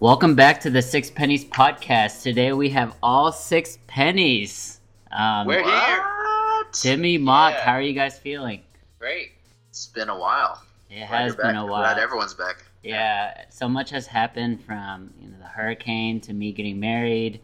Welcome back to the Six Pennies podcast. Today we have all six pennies. Um, We're here. What? Timmy, Mock, Yeah. how are you guys feeling? Great. It's been a while. It Glad has been back. a Glad while. everyone's back. Yeah, so much has happened from you know the hurricane to me getting married.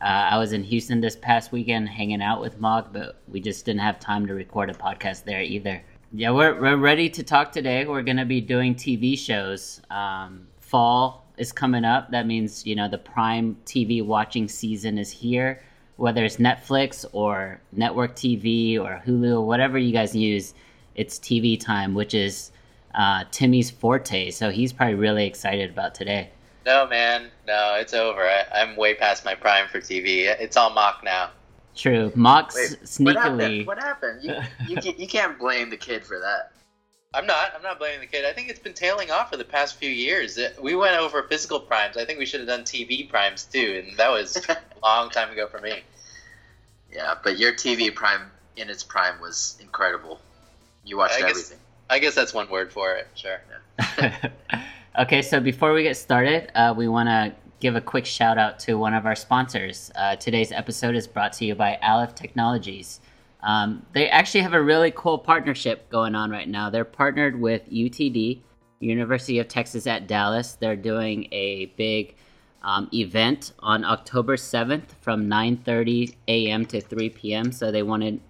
Uh, I was in Houston this past weekend hanging out with Mock, but we just didn't have time to record a podcast there either. Yeah, we're we're ready to talk today. We're gonna be doing TV shows. Um, fall is coming up. That means you know the prime TV watching season is here. Whether it's Netflix or network TV or Hulu, whatever you guys use, it's TV time, which is uh, Timmy's forte. So he's probably really excited about today. No, man. No, it's over. I, I'm way past my prime for TV. It's all mock now. True. Mox Wait, What sneakily. happened? What happened? You, you, you can't blame the kid for that. I'm not. I'm not blaming the kid. I think it's been tailing off for the past few years. It, we went over physical primes. I think we should have done TV primes too, and that was a long time ago for me. Yeah, but your TV prime in its prime was incredible. You watched I guess- everything. I guess that's one word for it. Sure. okay, so before we get started, uh, we want to give a quick shout out to one of our sponsors. Uh, today's episode is brought to you by Aleph Technologies. Um, they actually have a really cool partnership going on right now. They're partnered with UTD, University of Texas at Dallas. They're doing a big um, event on October 7th from 9:30 a.m. to 3 p.m. So they wanted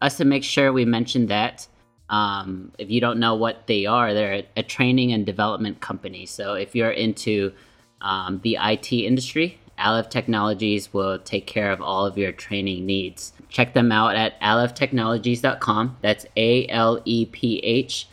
us to make sure we mentioned that. Um, if you don't know what they are, they're a, training and development company. So if you're into um, the IT industry, Aleph Technologies will take care of all of your training needs. Check them out at alephtechnologies.com. That's A L E P H.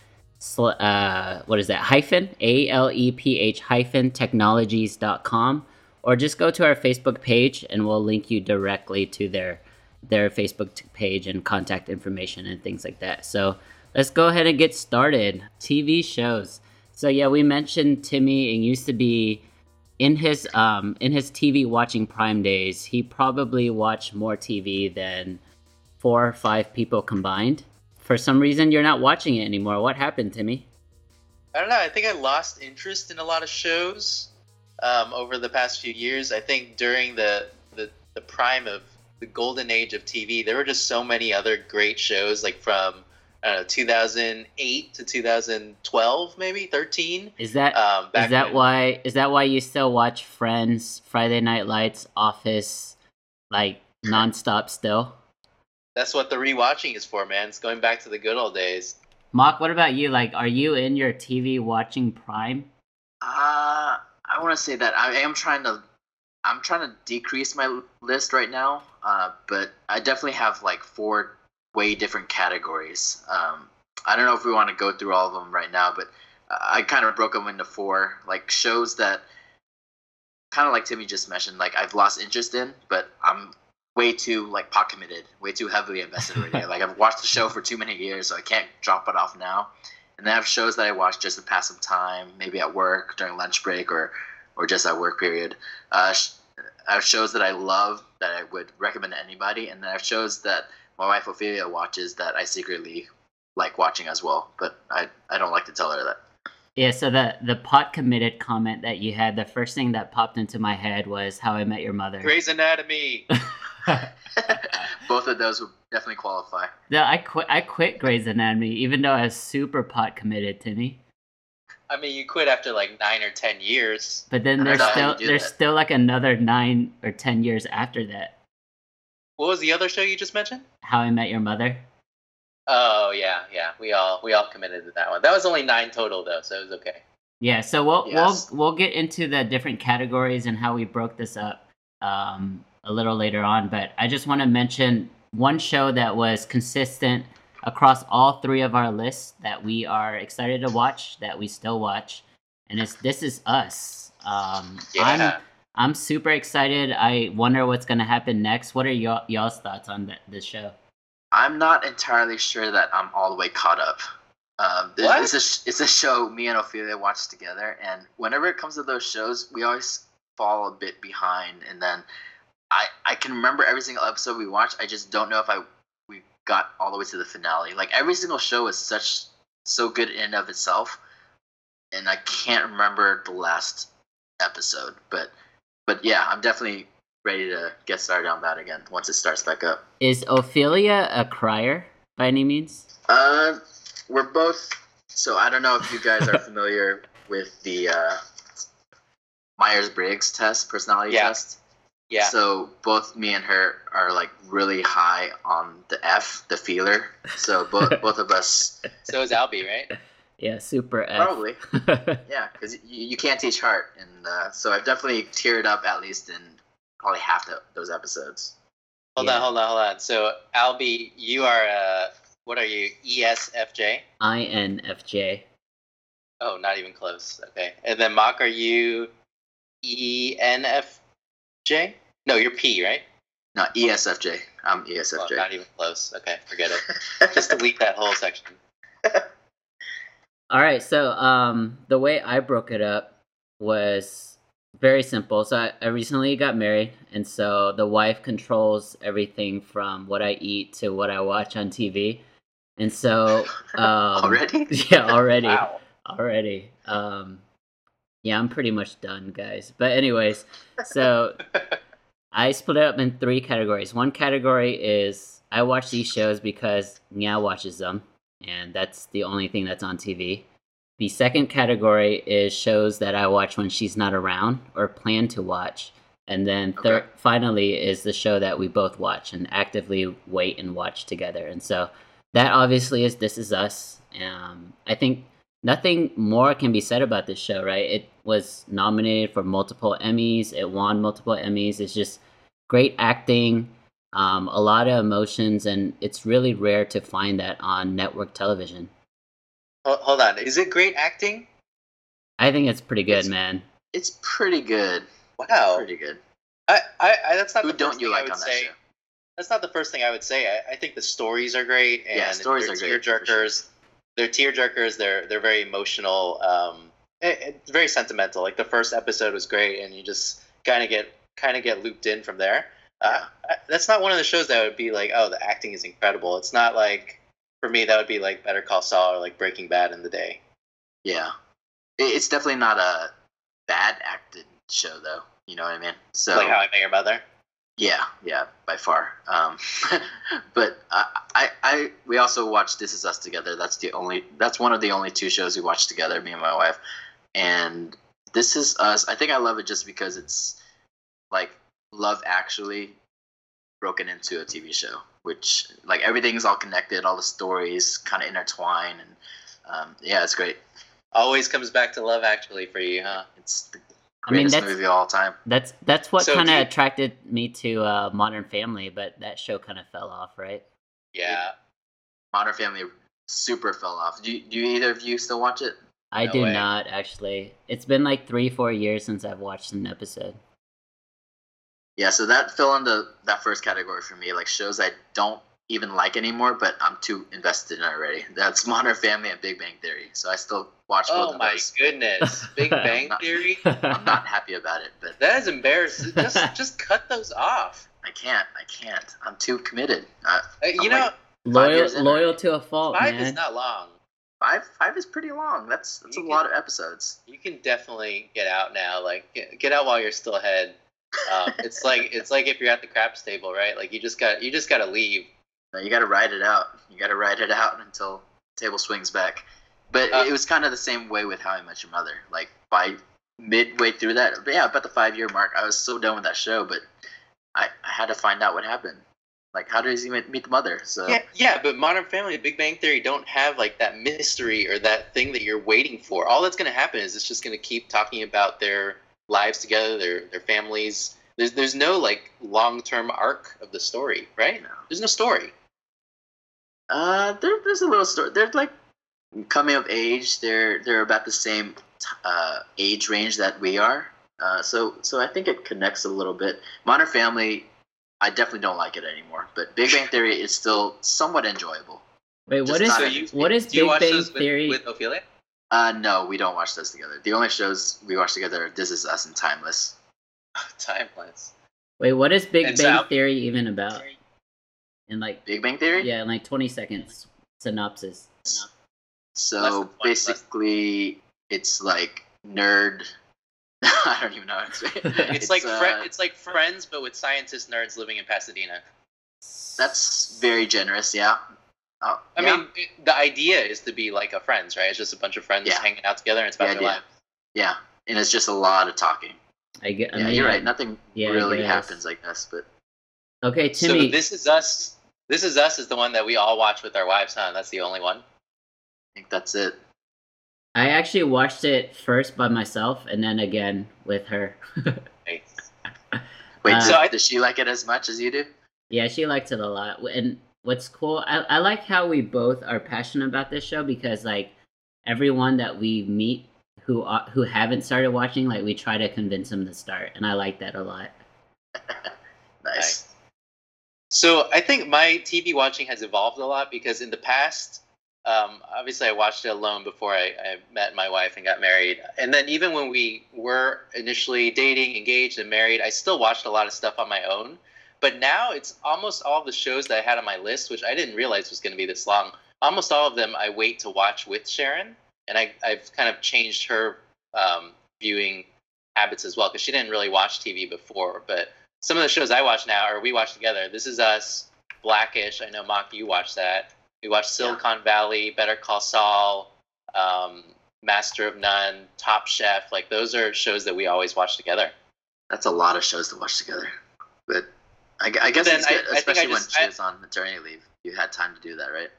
Uh, what is that? Hyphen A L E P H hyphen technologies.com, or just go to our Facebook page and we'll link you directly to their their Facebook page and contact information and things like that. So let's go ahead and get started. TV shows. So yeah, we mentioned Timmy and used to be in his um in his TV watching prime days. He probably watched more TV than four or five people combined. For some reason, you're not watching it anymore. What happened, Timmy? I don't know. I think I lost interest in a lot of shows um, over the past few years. I think during the, the the prime of the golden age of TV, there were just so many other great shows, like from I 2008 to 2012, maybe 13. Is that Um, back is that when- why is that why you still watch Friends, Friday Night Lights, Office, like nonstop still? That's what the rewatching is for, man. It's going back to the good old days. Mock, what about you? Like, are you in your TV watching prime? Uh, I want to say that I am trying to. I'm trying to decrease my list right now, uh, but I definitely have like four way different categories. Um, I don't know if we want to go through all of them right now, but I kind of broke them into four, like shows that, kind of like Timmy just mentioned, like I've lost interest in, but I'm way too like pot committed, way too heavily invested already. like I've watched the show for too many years, so I can't drop it off now. And then I have shows that I watch just to pass some time, maybe at work during lunch break or or just at work period. Uh, I have shows that I love that I would recommend to anybody, and then I have shows that my wife Ophelia watches that I secretly like watching as well, but I I don't like to tell her that. Yeah, so the the pot committed comment that you had, the first thing that popped into my head was How I Met Your Mother. Grey's Anatomy. Both of those would definitely qualify. no, I quit. I quit Grey's Anatomy, even though I was super pot committed, Timmy. I mean, you quit after like nine or ten years. But then there's don't know how still there's that. still like another nine or ten years after that. What was the other show you just mentioned? How I Met Your Mother. Oh yeah, yeah. We all we all committed to that one. That was only nine total though, so it was okay. Yeah, so we'll Yes. we'll we'll get into the different categories and how we broke this up um, a little later on. But I just want to mention one show that was consistent across all three of our lists that we are excited to watch, that we still watch, and it's This Is Us. Um, Yeah. I'm super excited. I wonder what's gonna happen next. What are y'all y'all's thoughts on th- this show? I'm not entirely sure that I'm all the way caught up. Um, this, What? It's, a, sh- it's a show me and Ophelia watch together, and whenever it comes to those shows, we always fall a bit behind. And then I I can remember every single episode we watched. I just don't know if I we got all the way to the finale. Like every single show is such so good in and of itself, and I can't remember the last episode, but but yeah, I'm definitely ready to get started on that again once it starts back up. Is Ophelia a crier by any means? Uh, we're both. So I don't know if you guys are familiar with the uh, Myers Briggs test, personality Yeah. test. Yeah. So both me and her are like really high on the F, the feeler. So both both of us So is Albie, right? Yeah, super F. probably yeah, because you, you can't teach heart, and uh, so I've definitely teared up at least in probably half the, those episodes. Hold Yeah. on, hold on, hold on. So Albie, you are uh, what are you? ESFJ? INFJ. Oh, not even close. Okay. And then Mock, are you E ENFJ? No, you're P, right? No, E ESFJ. I'm Well, ESFJ. not even close. Okay, forget it. Just delete that whole section. All right, so um, the way I broke it up was very simple. So I, I recently got married, and so the wife controls everything from what I eat to what I watch on TV, and so um, Already? yeah, already, Wow. already. Um, yeah, I'm pretty much done, guys. But anyways, so I split it up in three categories. One category is I watch these shows because Nya watches them, and that's the only thing that's on TV. The second category is shows that I watch when she's not around or plan to watch. And then third, Okay. finally, is the show that we both watch and actively wait and watch together. And so that obviously is This Is Us. Um, I think nothing more can be said about this show, right? It was nominated for multiple Emmys, it won multiple Emmys. It's just great acting, um, a lot of emotions, and it's really rare to find that on network television. Hold, hold on. Is it great acting? I think it's pretty good, It's- man. It's pretty good. Wow. Pretty good. I, I, I that's not Who the don't first you thing I like would on that say. show? That's not the first thing I would say. I, I think the stories are great and Yeah, stories they're are great, for tearjerkers. They're tearjerkers. They're they're very emotional. Um, it, it's very sentimental. Like the first episode was great, and you just kind of get kind of get looped in from there. Uh, I- that's not one of the shows that would be like, oh, the acting is incredible. It's not like for me that would be like Better Call Saul or like Breaking Bad in the day. Yeah. It's definitely not a bad acted show, though. You know what I mean? So Like How I Met Your Mother. Yeah, yeah, by far. Um, but I, I, I, we also watched This Is Us together. That's the only. That's one of the only two shows we watched together, me and my wife. And This Is Us. I think I love it just because it's like Love Actually broken into a TV show, which like everything's all connected. All the stories kind of intertwine, and um, yeah, it's great. Always comes back to Love Actually for you, huh? It's the I mean, greatest that's movie of all time. that's that's what So kind of you- attracted me to uh, Modern Family, but that show kind of fell off, right? Yeah. Modern Family super fell off. Do do either of you still watch it? I No do way. not actually. It's been like three, four years since I've watched an episode. Yeah, so that fell into that first category for me, like shows I don't even like anymore, but I'm too invested in already. That's Modern Family and Big Bang Theory. So I still watch both Oh of my those. goodness. Big Bang not- Theory? I'm not happy about it, but That is embarrassing. Just just cut those off. I can't. I can't. I'm too committed. Uh, Uh, you I'm know, like- loyal, loyal to a fault, five man. is not long. five five is pretty long. That's that's You a can- lot of episodes. You can definitely get out now. Like get, get out while you're still ahead. Um, it's like it's like if you're at the craps table, right? Like you just got you just got to leave. No, you got to ride it out. You got to ride it out until the table swings back. But Uh, it was kind of the same way with How I Met Your Mother. Like by midway through that, yeah, about the five year mark, I was so done with that show. But I, I had to find out what happened. Like, how does he meet meet the mother? So Yeah, yeah, but Modern Family, Big Bang Theory don't have like that mystery or that thing that you're waiting for. All that's going to happen is it's just going to keep talking about their lives together, their their families. There's there's no like long term arc of the story, right? No. There's no story. Uh, there, there's a little story. They're like coming of age. They're they're about the same uh, age range that we are. Uh, so so I think it connects a little bit. Modern Family, I definitely don't like it anymore. But Big Bang Theory is still somewhat enjoyable. Wait, what Just is so you, what is do you Big watch Bang those with, Theory? with Ophelia? Uh, no, we don't watch those together. The only shows we watch together are This Is Us and Timeless. Timeless. Wait, what is Big And Bang so- Theory even about? In like Big Bang Theory. yeah, in like twenty seconds synopsis. So Less than 20, less than- basically, it's like nerd. I don't even know how to say it. It's, like uh, fri- it's like Friends, but with scientist nerds living in Pasadena. that's very generous. Yeah. Oh, I yeah. mean, the idea is to be like a Friends, right? It's just a bunch of friends Yeah. hanging out together, and it's about The their idea. lives. yeah, and it's just a lot of talking. I get. I yeah, mean, you're right. Nothing yeah, really happens like this, but Okay, Timmy. So this is us. This is us is the one that we all watch with our wives, huh? That's the only one. I think that's it. I actually watched it first by myself and then again with her. Wait, Uh, so So I- does she like it as much as you do? yeah, she liked it a lot. And what's cool, I, I like how we both are passionate about this show because like everyone that we meet who are, who haven't started watching, like we try to convince them to start, and I like that a lot. Nice. So I think my TV watching has evolved a lot because in the past, um, obviously I watched it alone before I, I met my wife and got married, and then even when we were initially dating, engaged, and married, I still watched a lot of stuff on my own. But now it's almost all the shows that I had on my list, which I didn't realize was going to be this long. Almost all of them I wait to watch with Sharon, and I, I've kind of changed her um, viewing habits as well because she didn't really watch TV before, but some of the shows I watch now, or we watch together. This is Us, Blackish. I know Mock, you watch that. We watch Silicon Valley, Better Call Saul, um, Master of None, Top Chef. Like those are shows that we always watch together. That's a lot of shows to watch together. But I, I guess then it's I- good, I think I especially just- when I- she was on maternity leave. You had time to do that, right?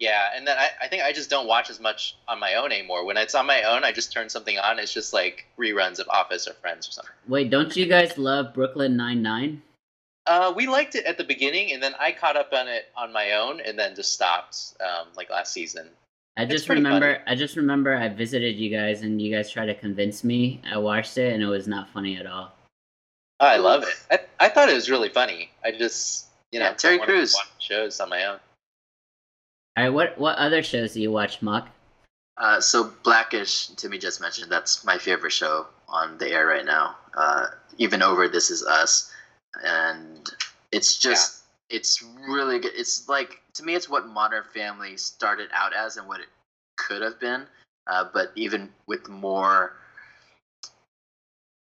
Yeah, and then I, I think I just don't watch as much on my own anymore. When it's on my own, I just turn something on. It's just like reruns of Office or Friends or something. Wait, don't you guys love Brooklyn Nine Nine? Uh, we liked it at the beginning, and then I caught up on it on my own, and then just stopped um, like last season. I just remember. funny. I just remember I visited you guys and you guys tried to convince me. I watched it and it was not funny at all. Oh, I love it. I, I thought it was really funny. I just you know Yeah, Terry don't Crews. shows on my own. All right, what what other shows do you watch, Mock? Uh, so Blackish, Timmy just mentioned, that's my favorite show on the air right now. Uh, even over This Is Us, and it's just it's really good. It's like to me, it's what Modern Family started out as and what it could have been, uh, but even with more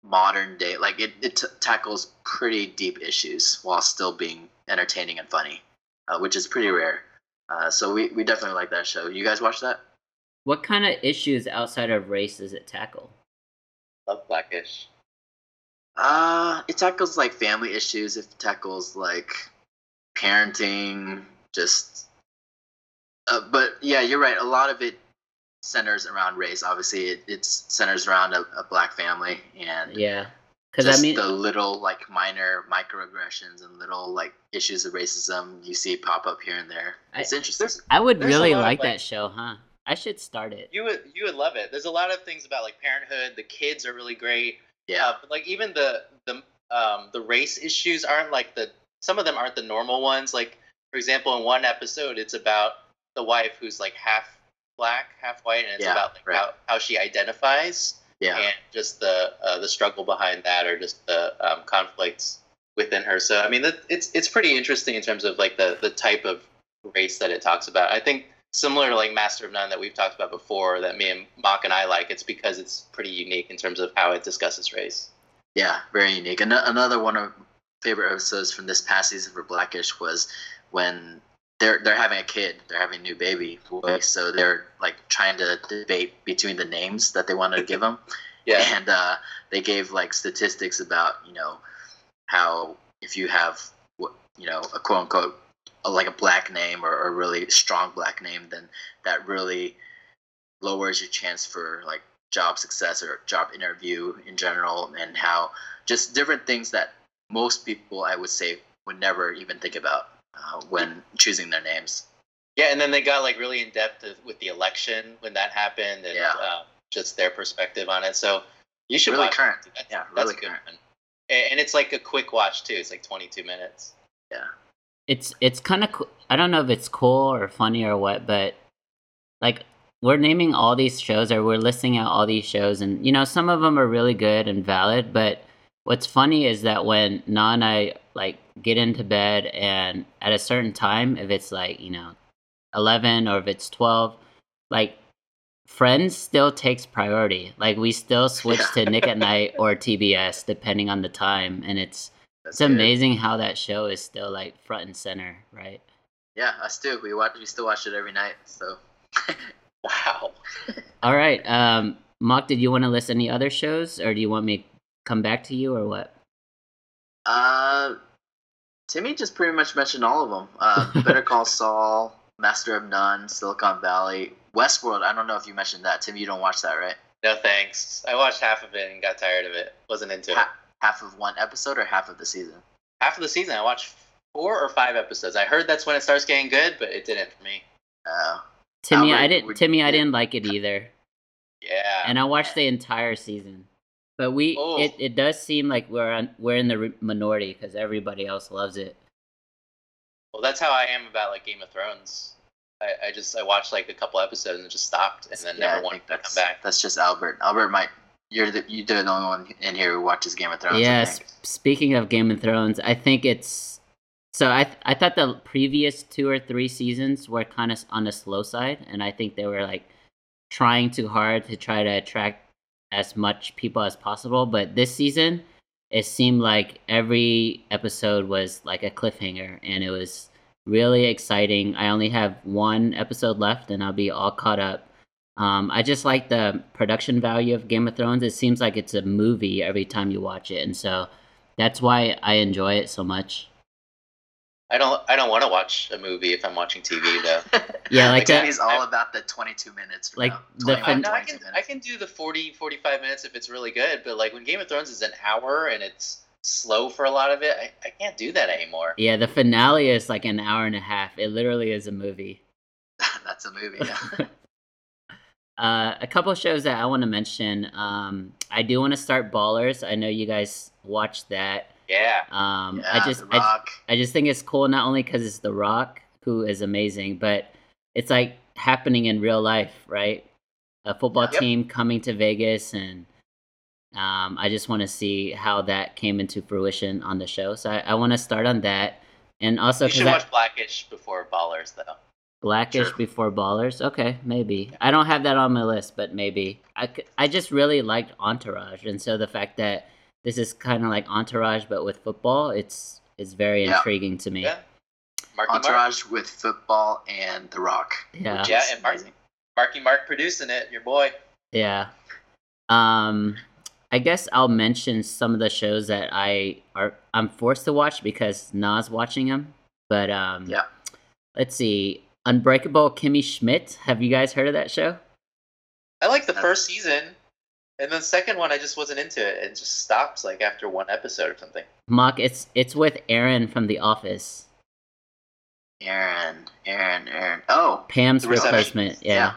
modern day. Like it, it t- tackles pretty deep issues while still being entertaining and funny, uh, which is pretty rare. Uh, so we, we definitely like that show. You guys watch that? What kind of issues outside of race does it tackle? Love Blackish. Uh, it tackles like family issues. It tackles like parenting, just. Uh, but yeah, you're right. A lot of it centers around race. Obviously, it it's centers around a, a black family and Yeah, because just I mean, the little like minor microaggressions and little like issues of racism you see pop up here and there. I- It's interesting. I would there's really lot of, like like- that show, huh? I should start it. You would you would love it. There's a lot of things about like parenthood. The kids are really great. Yeah, Uh, but like even the the um the race issues aren't like the some of them aren't the normal ones. Like for example, in one episode, it's about the wife who's like half black, half white, and it's Yeah, about like right. how, how she identifies yeah, and just the uh, the struggle behind that, or just the um, conflicts within her. So I mean, that, it's it's pretty interesting in terms of like the the type of race that it talks about. I think similar to like Master of None that we've talked about before, that me and Mock and I like. It's because it's pretty unique in terms of how it discusses race. yeah. Very unique. An- another one of favorite episodes from this past season for Blackish was when they're they're having a kid. They're having a new baby boy. So they're like trying to debate between the names that they want to give him. Yeah, and uh, they gave like statistics about you know how if you have what you know a quote unquote like a black name or a really strong black name then that really lowers your chance for like job success or job interview in general and how just different things that most people i would say would never even think about uh, when choosing their names yeah, and then they got like really in depth with the election when that happened, and Yeah. uh, just their perspective on it. So you should Really watch current. It. That's, Yeah, that's really a good current. one. And it's like a quick watch too. It's like 22 minutes. Yeah. It's it's kind of cool. I don't know if it's cool or funny or what, but like we're naming all these shows or we're listing out all these shows, and you know some of them are really good and valid. But what's funny is that when Na and I like get into bed, and at a certain time, if it's like you know eleven or if it's twelve, like Friends still takes priority. Like we still switch to Nick at Night or TBS depending on the time, and it's That's it's good. amazing how that show is still like front and center, right? Yeah, us too. We watch. We still watch it every night. So. Wow. All right, um, Mock, did you want to list any other shows, or do you want me come back to you, or what? Uh, Timmy just pretty much mentioned all of them. Uh, Better Call Saul, Master of None, Silicon Valley, Westworld. I don't know if you mentioned that. Timmy, you don't watch that, right? No thanks. I watched half of it and got tired of it. Wasn't into it. Half of one episode or half of the season? Half of the season, I watched four or five episodes. I heard that's when it starts getting good, but it didn't for me. Uh, Timmy, Albert, I didn't. would- Timmy, I didn't like it either, Yeah. and I watched the entire season. But we, Oh. it, it does seem like we're on, we're in the minority because everybody else loves it. well, that's how I am about like Game of Thrones. I, I just I watched like a couple episodes and just stopped, and then yeah, never I wanted to come back. that's just Albert. Albert might. You're the you're the only one in here who watches Game of Thrones. I Yes. Speaking of Game of Thrones, I think it's so. I th- I thought the previous two or three seasons were kind of on the slow side, and I think they were like trying too hard to try to attract as much people as possible. But this season, it seemed like every episode was like a cliffhanger, and it was really exciting. I only have one episode left, and I'll be all caught up. Um, I just like the production value of Game of Thrones. It seems like it's a movie every time you watch it, and so that's why I enjoy it so much. I don't I don't want to watch a movie if I'm watching TV though. Yeah, like that- Timmy's all about the 22 minutes. Like now. the I, fin- no, I 22 can I can do the 40 45 minutes if it's really good, but like when Game of Thrones is an hour and it's slow for a lot of it, I, I can't do that anymore. Yeah, the finale is like an hour and a half. It literally is a movie. That's a movie. Yeah. Uh, a couple of shows that I want to mention. Um, I do want to start Ballers. I know you guys watched that. Yeah. Um, yeah I just The I, Rock. I just think it's cool not only because it's The Rock, who is amazing, but it's like happening in real life, right? A football Yep. team coming to Vegas, and um, I just want to see how that came into fruition on the show. So I, I want to start on that, and also you should because watch Blackish before Ballers though. Blackish Sure. before Ballers. Okay, maybe. I don't have that on my list, but maybe. I, I just really liked Entourage, and so the fact that this is kind of like Entourage but with football, it's it's very Yeah. intriguing to me. Yeah. Marky Mark. Entourage with football and The Rock. Yeah. Yeah, and Mark- Marky Mark producing it, your boy. Yeah. Um I guess I'll mention some of the shows that I are I'm forced to watch because Nas watching them. But um Yeah. let's see. Unbreakable Kimmy Schmidt. Have you guys heard of that show? I like the That's- first season, and the second one I just wasn't into it. It just stops like after one episode or something. Mock, it's it's with Aaron from The Office. Aaron, Aaron, Aaron. Oh, Pam's replacement. Yeah.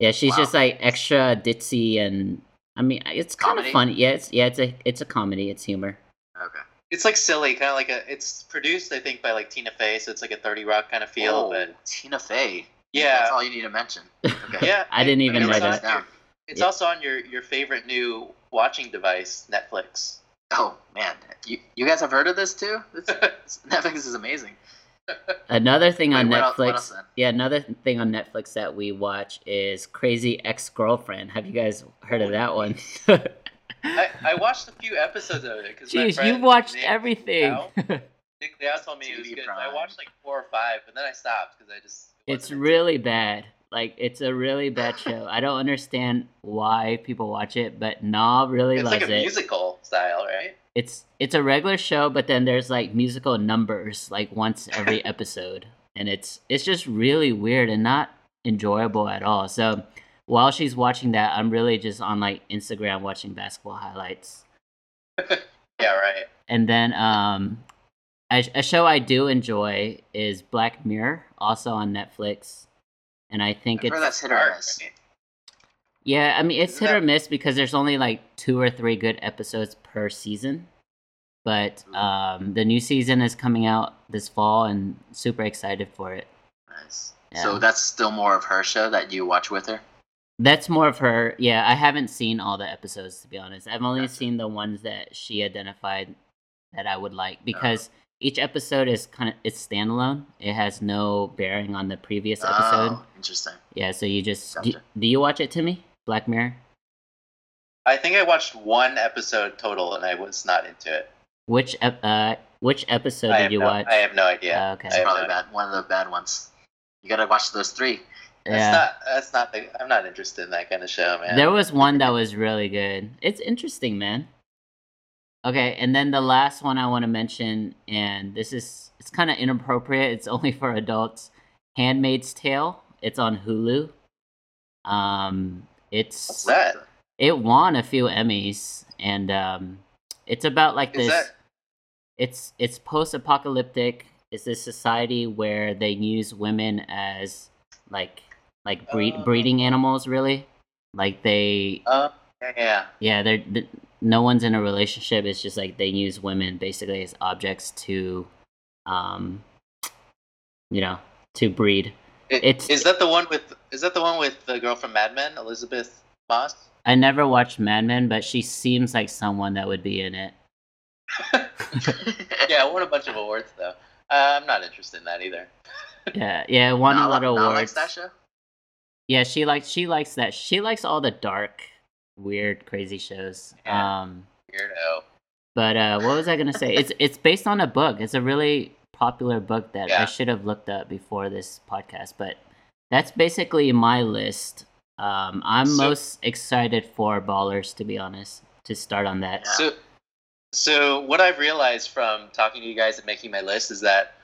Yeah, she's Wow. just like extra ditzy and I mean it's kind of funny. Yeah, it's yeah, it's a it's a comedy, it's humor. okay. It's like silly, kind of like a. It's produced, I think, by like Tina Fey, so it's like a Thirty Rock kind of feel. oh, But Tina Fey. Yeah. That's all you need to mention. Okay. yeah, I didn't even it's know on that. Your- It's Yeah. also on your your favorite new watching device, Netflix. Oh man, you you guys have heard of this too? This, Netflix is amazing. Another thing on Wait, what el- what Netflix. else then? yeah, another thing on Netflix that we watch is Crazy Ex-Girlfriend. Have you guys heard of that one? I, I watched a few episodes of it because my Jeez, you've watched Nick everything. Liao- Nick Liao told me it was good. Prime. I watched like four or five, but then I stopped because I just. It's really bad. Like it's a really bad show. I don't understand why people watch it, but Nah really it. It's loves like a it. musical style, right? It's it's a regular show, but then there's like musical numbers like once every episode, and it's it's just really weird and not enjoyable at all. So while she's watching that, I'm really just on like Instagram watching basketball highlights. Yeah, right. And then um, a, a show I do enjoy is Black Mirror, also on Netflix. And I think I've it's that's hit or miss. yeah, I mean it's Isn't hit or miss because there's only like two or three good episodes per season. But Mm. um, the new season is coming out this fall, and super excited for it. Nice. Yeah. So that's still more of her show that you watch with her. That's more of her. Yeah, I haven't seen all the episodes to be honest. I've only Gotcha. seen the ones that she identified that I would Uh-huh. like because each episode is kind of it's standalone. It has no bearing on the previous episode. Oh, interesting. Yeah, so you just do, Gotcha. do you watch it, Timmy? Black Mirror. I think I watched one episode total, and I was not into it. Which ep- uh which episode did you no, watch? I have no idea. Uh, okay. It's probably no- bad. One of the bad ones. You gotta watch those three. That's yeah. not. That's not. The, I'm not interested in that kind of show, man. There was one that was really good. It's interesting, man. Okay, and then the last one I want to mention, and this is it's kind of inappropriate. It's only for adults. Handmaid's Tale. It's on Hulu. Um, What's it's that? it won a few Emmys, and um, it's about like Is this. that? It's it's post-apocalyptic. It's this society where they use women as like like breed, Oh. breeding animals, really. Like they Uh, yeah, yeah. they're th- no one's in a relationship. It's just like they use women basically as objects to, um, you know, to breed. It- It's- is that the one with? Is that the one with the girl from Mad Men, Elisabeth Moss? I never watched Mad Men, but she seems like someone that would be in it. yeah, won a bunch of awards though. Uh, I'm not interested in that either. Yeah, yeah, won a lot of awards. show. Yeah, she likes she likes that. She likes all the dark, weird, crazy shows. Yeah. Um, Weirdo. but uh, what was I gonna say? It's it's based on a book. It's a really popular book that I should have looked up before this podcast. But that's basically my list. Um, I'm So- most excited for Ballers, to be honest, to start on that. So, so what I've realized from talking to you guys and making my list is that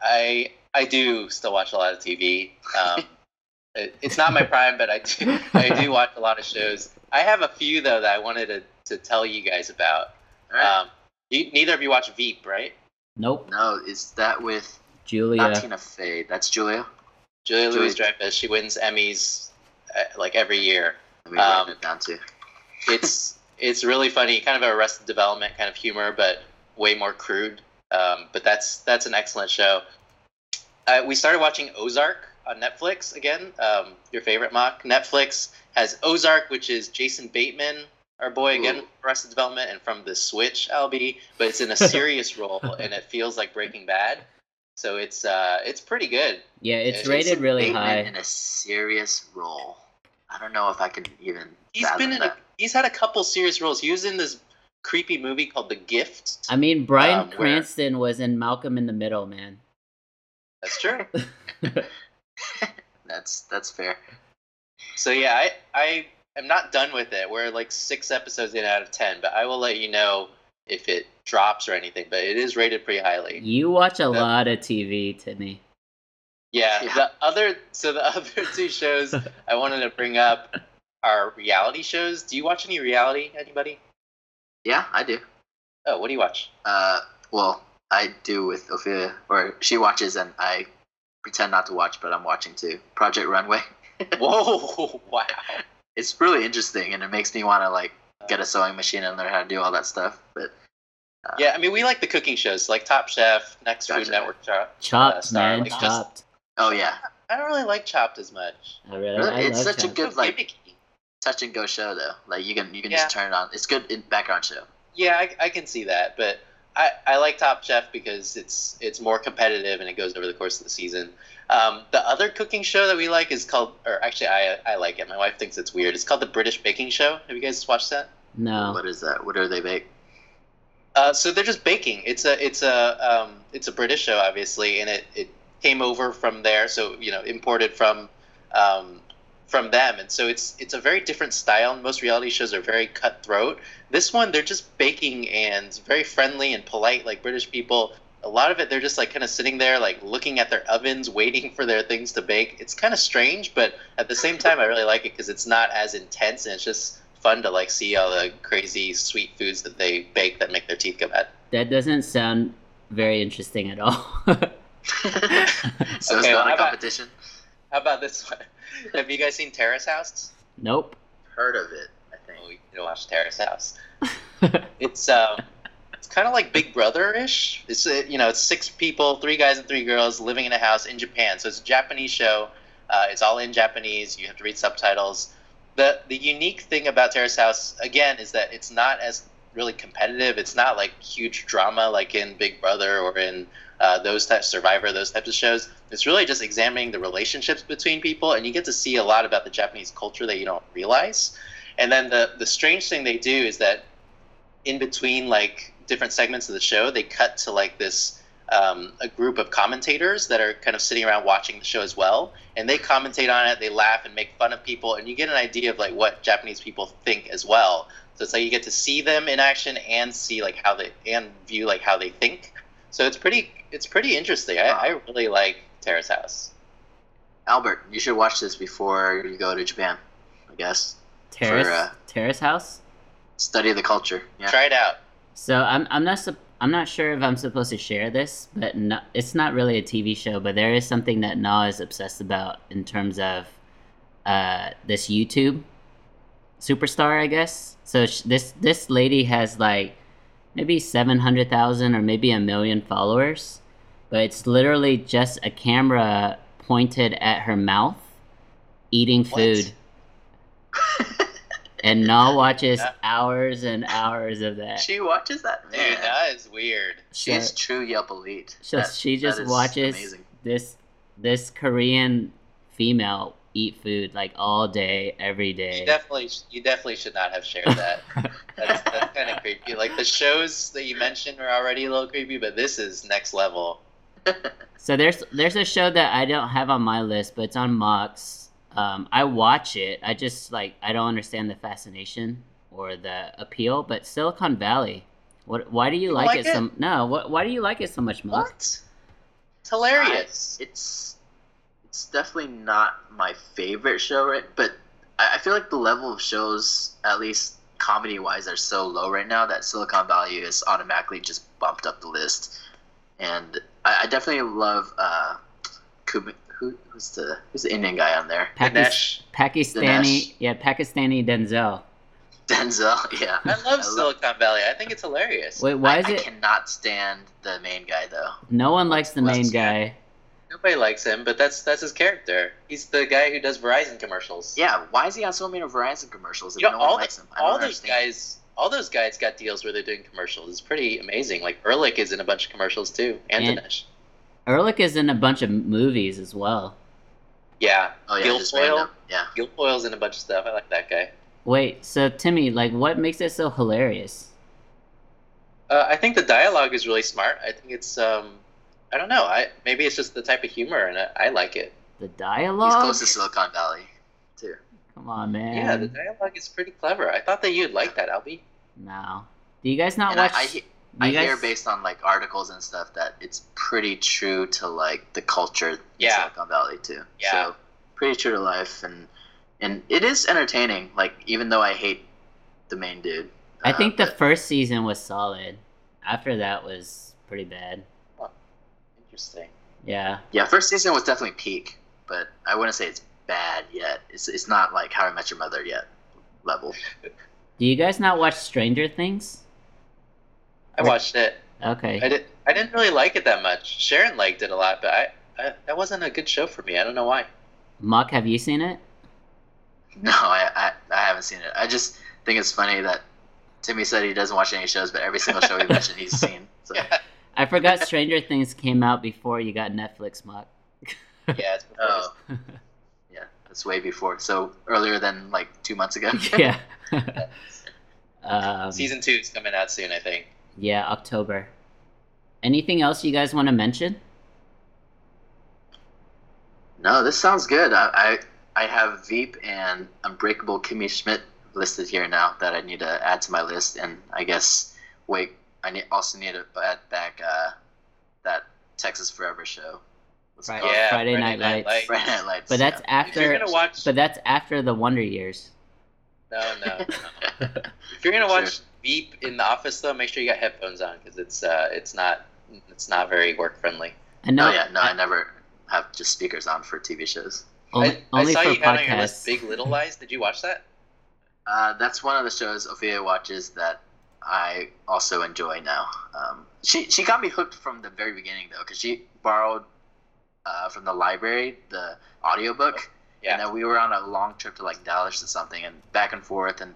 I I do still watch a lot of TV. Um, it, it's not my prime, but I do I do watch a lot of shows. I have a few though that I wanted to, to tell you guys about. All right. Um, you, neither of you watch Veep, right? Nope, no, is that with Julia. not Tina Fey? That's Julia. Julia Julia- Louis Dreyfus. She wins Emmys uh, like every year. Let me Um, write it down too. it's it's really funny, kind of a Arrested Development kind of humor, but way more crude. Um, but that's that's an excellent show. Uh, we started watching Ozark on Netflix again. Um, your favorite mock Netflix has Ozark, which is Jason Bateman, our boy again, Ooh. from Arrested Development, and from The Switch, Albie. But it's in a serious role, and it feels like Breaking Bad. So it's uh, it's pretty good. yeah, it's Jason rated really Bateman high. in a serious role. I don't know if I can even. He's been in a, he's had a couple serious roles. He was in this creepy movie called The Gift. I mean, Brian Um, where- Cranston was in Malcolm in the Middle, man. That's true. That's that's fair. So yeah, I I am not done with it. We're like six episodes in out of ten, but I will let you know if it drops or anything. But it is rated pretty highly. you watch a Yeah. lot of TV, Timmy. Yeah. Yeah. The other so the other two shows I wanted to bring up are reality shows. Do you watch any reality? Anybody? Yeah, I do. Oh, what do you watch? Uh, well, I do with Ophelia, or she watches and I pretend not to watch, but I'm watching too. Project Runway. Whoa! Wow. It's really interesting, and it makes me want to like get a sewing machine and learn how to do all that stuff. But uh, Yeah, I mean we like the cooking shows like Top Chef, Next Food Network. Chop, Chopped, Star, man, like, just- chopped. oh yeah, I don't really like Chopped as much. I really, Really? I It's love such a good like touch and go show though. Like you can you can Yeah. just turn it on. It's good in background show. Yeah, I, I can see that, but I, I like Top Chef because it's it's more competitive and it goes over the course of the season. Um, the other cooking show that we like is called, or actually I I like it. My wife thinks it's weird. It's called the British Baking Show. Have you guys watched that? No. What is that? What are they bake? Uh, so they're just baking. It's a it's a um, it's a British show, obviously, and it, it came over from there. So you know, imported from um, from them, and so it's it's a very different style. Most reality shows are very cutthroat. This one, they're just baking and very friendly and polite, like British people. A lot of it, they're just like kind of sitting there, like looking at their ovens, waiting for their things to bake. It's kind of strange, but at the same time, I really like it because it's not as intense and it's just fun to like see all the crazy sweet foods that they bake that make their teeth go bad. That doesn't sound very interesting at all. so it's Okay, well, not how a about- competition. How about this one? Have you guys seen Terrace House? nope. Heard of it? I think. we need to watch Terrace House. It's um, it's kind of like Big Brother ish. It's uh, you know, it's six people, three guys and three girls living in a house in Japan. So it's a Japanese show. Uh, it's all in Japanese. You have to read subtitles. The the unique thing about Terrace House again is that it's not as really competitive. It's not like huge drama like in Big Brother or in uh, those types Survivor, those types of shows. It's really just examining the relationships between people, and you get to see a lot about the Japanese culture that you don't realize. And then the the strange thing they do is that in between like different segments of the show, they cut to like this um, a group of commentators that are kind of sitting around watching the show as well, and they commentate on it. They laugh and make fun of people, and you get an idea of like what Japanese people think as well. So it's like you get to see them in action and see like how they and view like how they think. So it's pretty it's pretty interesting. I, I really like Terrace House. Albert, you should watch this before you go to Japan. I guess Terrace For, uh, Terrace House. study the culture. Yeah. Try it out. So I'm I'm not sup- I'm not sure if I'm supposed to share this, but no, it's not really a TV show. But there is something that Na is obsessed about in terms of uh, this YouTube superstar, I guess. So sh- this this lady has like maybe seven hundred thousand or maybe a million followers, but it's literally just a camera pointed at her mouth, eating food. And Na watches Yeah. hours and hours of that. She watches that. Dude, Man. that is weird. She's So- true Yelp elite. So That- she just watches Amazing. this this Korean female eat food like all day, every day. You definitely, you definitely should not have shared that. That's, that's kind of creepy. Like the shows that you mentioned are already a little creepy, but this is next level. So there's there's a show that I don't have on my list, but it's on Mox. Um, I watch it. I just like I don't understand the fascination or the appeal. But Silicon Valley, what? Why do you You like, like it, it? so? No, what? Why do you like it so much, Mox? What? It's hilarious. I- it's it's definitely not my favorite show, right? But I, I feel like the level of shows, at least comedy wise, are so low right now that Silicon Valley is automatically just bumped up the list. And I, I definitely love uh, Kumi, who, who's the who's the Indian guy on there? Pakis- Pakistani, Dinesh. yeah, Pakistani Denzel. Denzel. Yeah, I love Silicon Valley. I think it's hilarious. Wait, why I, is I it? cannot stand the main guy though. No one likes the main Let's- guy. Nobody likes him, but that's that's his character. He's the guy who does Verizon commercials. Yeah, why is he on so many Verizon commercials if You know, no one all, likes him? I don't all those understand. guys, all those guys got deals where they're doing commercials. It's pretty amazing. Like Ehrlich is in a bunch of commercials too, and, And- Dinesh. Ehrlich is in a bunch of movies as well. Yeah, Oh yeah, just Gilfoyle. Yeah. Gilfoyle's in a bunch of stuff. I like that guy. Wait, so Timmy, like, what makes it so hilarious? Uh, I think the dialogue is really smart. I think it's um, I don't know. I maybe it's just the type of humor, and I, I like it. The dialogue. He's dialogue? close to Silicon Valley, too. Come on, man. Yeah, the dialogue is pretty clever. I thought that you'd like that, Albie. No. Do you guys not And I, watch? I, he- I guys... hear based on like articles and stuff that it's pretty true to like the culture in Yeah. Silicon Valley too. Yeah. So pretty true to life, and and it is entertaining. Like even though I hate the main dude. I uh, think the but- first season was solid. After that was pretty bad. Interesting. Yeah. yeah, first season was definitely peak, but I wouldn't say it's bad yet. It's it's not like How I Met Your Mother yet level. Do you guys not watch Stranger Things? I watched it. Okay. I did. I didn't really like it that much. Sharon liked it a lot, but I, I that wasn't a good show for me. I don't know why. Mock, have you seen it? No, I, I I haven't seen it. I just think it's funny that Timmy said he doesn't watch any shows, but every single show he mentioned he's seen. So. Yeah, I forgot Stranger Things came out before you got Netflix, Mock. yeah. It's before Oh, that's way before. So earlier than like two months ago. yeah. um, Season two is coming out soon, I think. Yeah, October. Anything else you guys want to mention? No, this sounds good. I, I I have Veep and Unbreakable Kimmy Schmidt listed here now that I need to add to my list, and I guess wait, I need, also need to add back uh, that Texas Forever show. What's Right. Yeah. Friday Night Lights. Friday Night Lights. But that's yeah. If you're after. gonna watch, But that's after the Wonder Years. no, no, no. If you're gonna watch Veep in the office, though, make sure you got headphones on because it's uh, it's not it's not very work friendly. I know. No, yeah, no, I never have just speakers on for TV shows. Only, I, I only saw for you had on your list podcasts. Big Little Lies. Did you watch that? Uh, that's one of the shows Ophelia watches that I also enjoy now. Um, she she got me hooked from the very beginning though, because she borrowed uh, from the library the audiobook, Yeah. and then we were on a long trip to like Dallas or something, and back and forth, and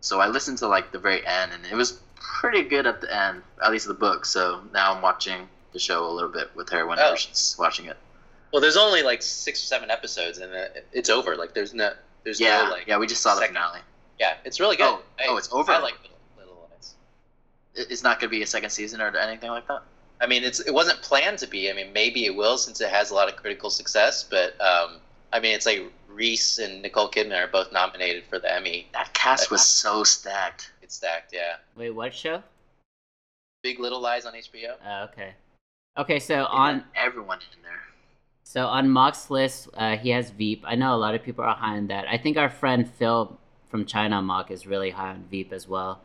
so I listened to like the very end, and it was pretty good at the end, at least the book. So now I'm watching the show a little bit with her whenever Oh. she's watching it. Well, there's only like six or seven episodes, and it's over. Like there's no, there's Yeah, no like, yeah, we just saw the second- finale. yeah, it's really good. Oh, oh, it's over? I like Little, Little Lies. It's not gonna be a second season or anything like that. I mean, it's it wasn't planned to be. I mean, maybe it will since it has a lot of critical success. But um, I mean, it's like Reese and Nicole Kidman are both nominated for the Emmy. That cast was so stacked. It's stacked, yeah. Wait, what show? Big Little Lies on HBO. Oh, okay. Okay, so They on everyone in there. so on Mock's list, uh, he has Veep. I know a lot of people are high on that. I think our friend Phil from China Mock is really high on Veep as well.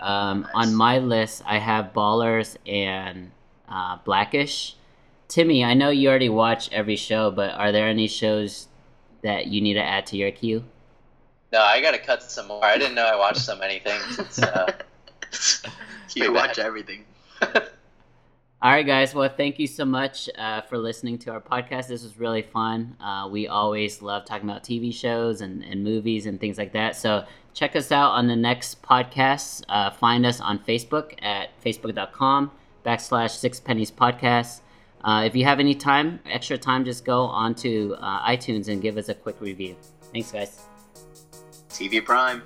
Um, Nice. On my list, I have Ballers and uh, Blackish. Timmy, I know you already watch every show, but are there any shows that you need to add to your queue? No, I gotta cut some more. I didn't know I watched so many things. It's, uh, you watch everything. All right, guys. Well, thank you so much uh, for listening to our podcast. This was really fun. Uh, we always love talking about TV shows and, and movies and things like that. So check us out on the next podcast. Uh, find us on Facebook at facebook.com backslash six pennies podcast. Uh, if you have any time, extra time, just go onto uh, iTunes and give us a quick review. Thanks, guys. TV Prime.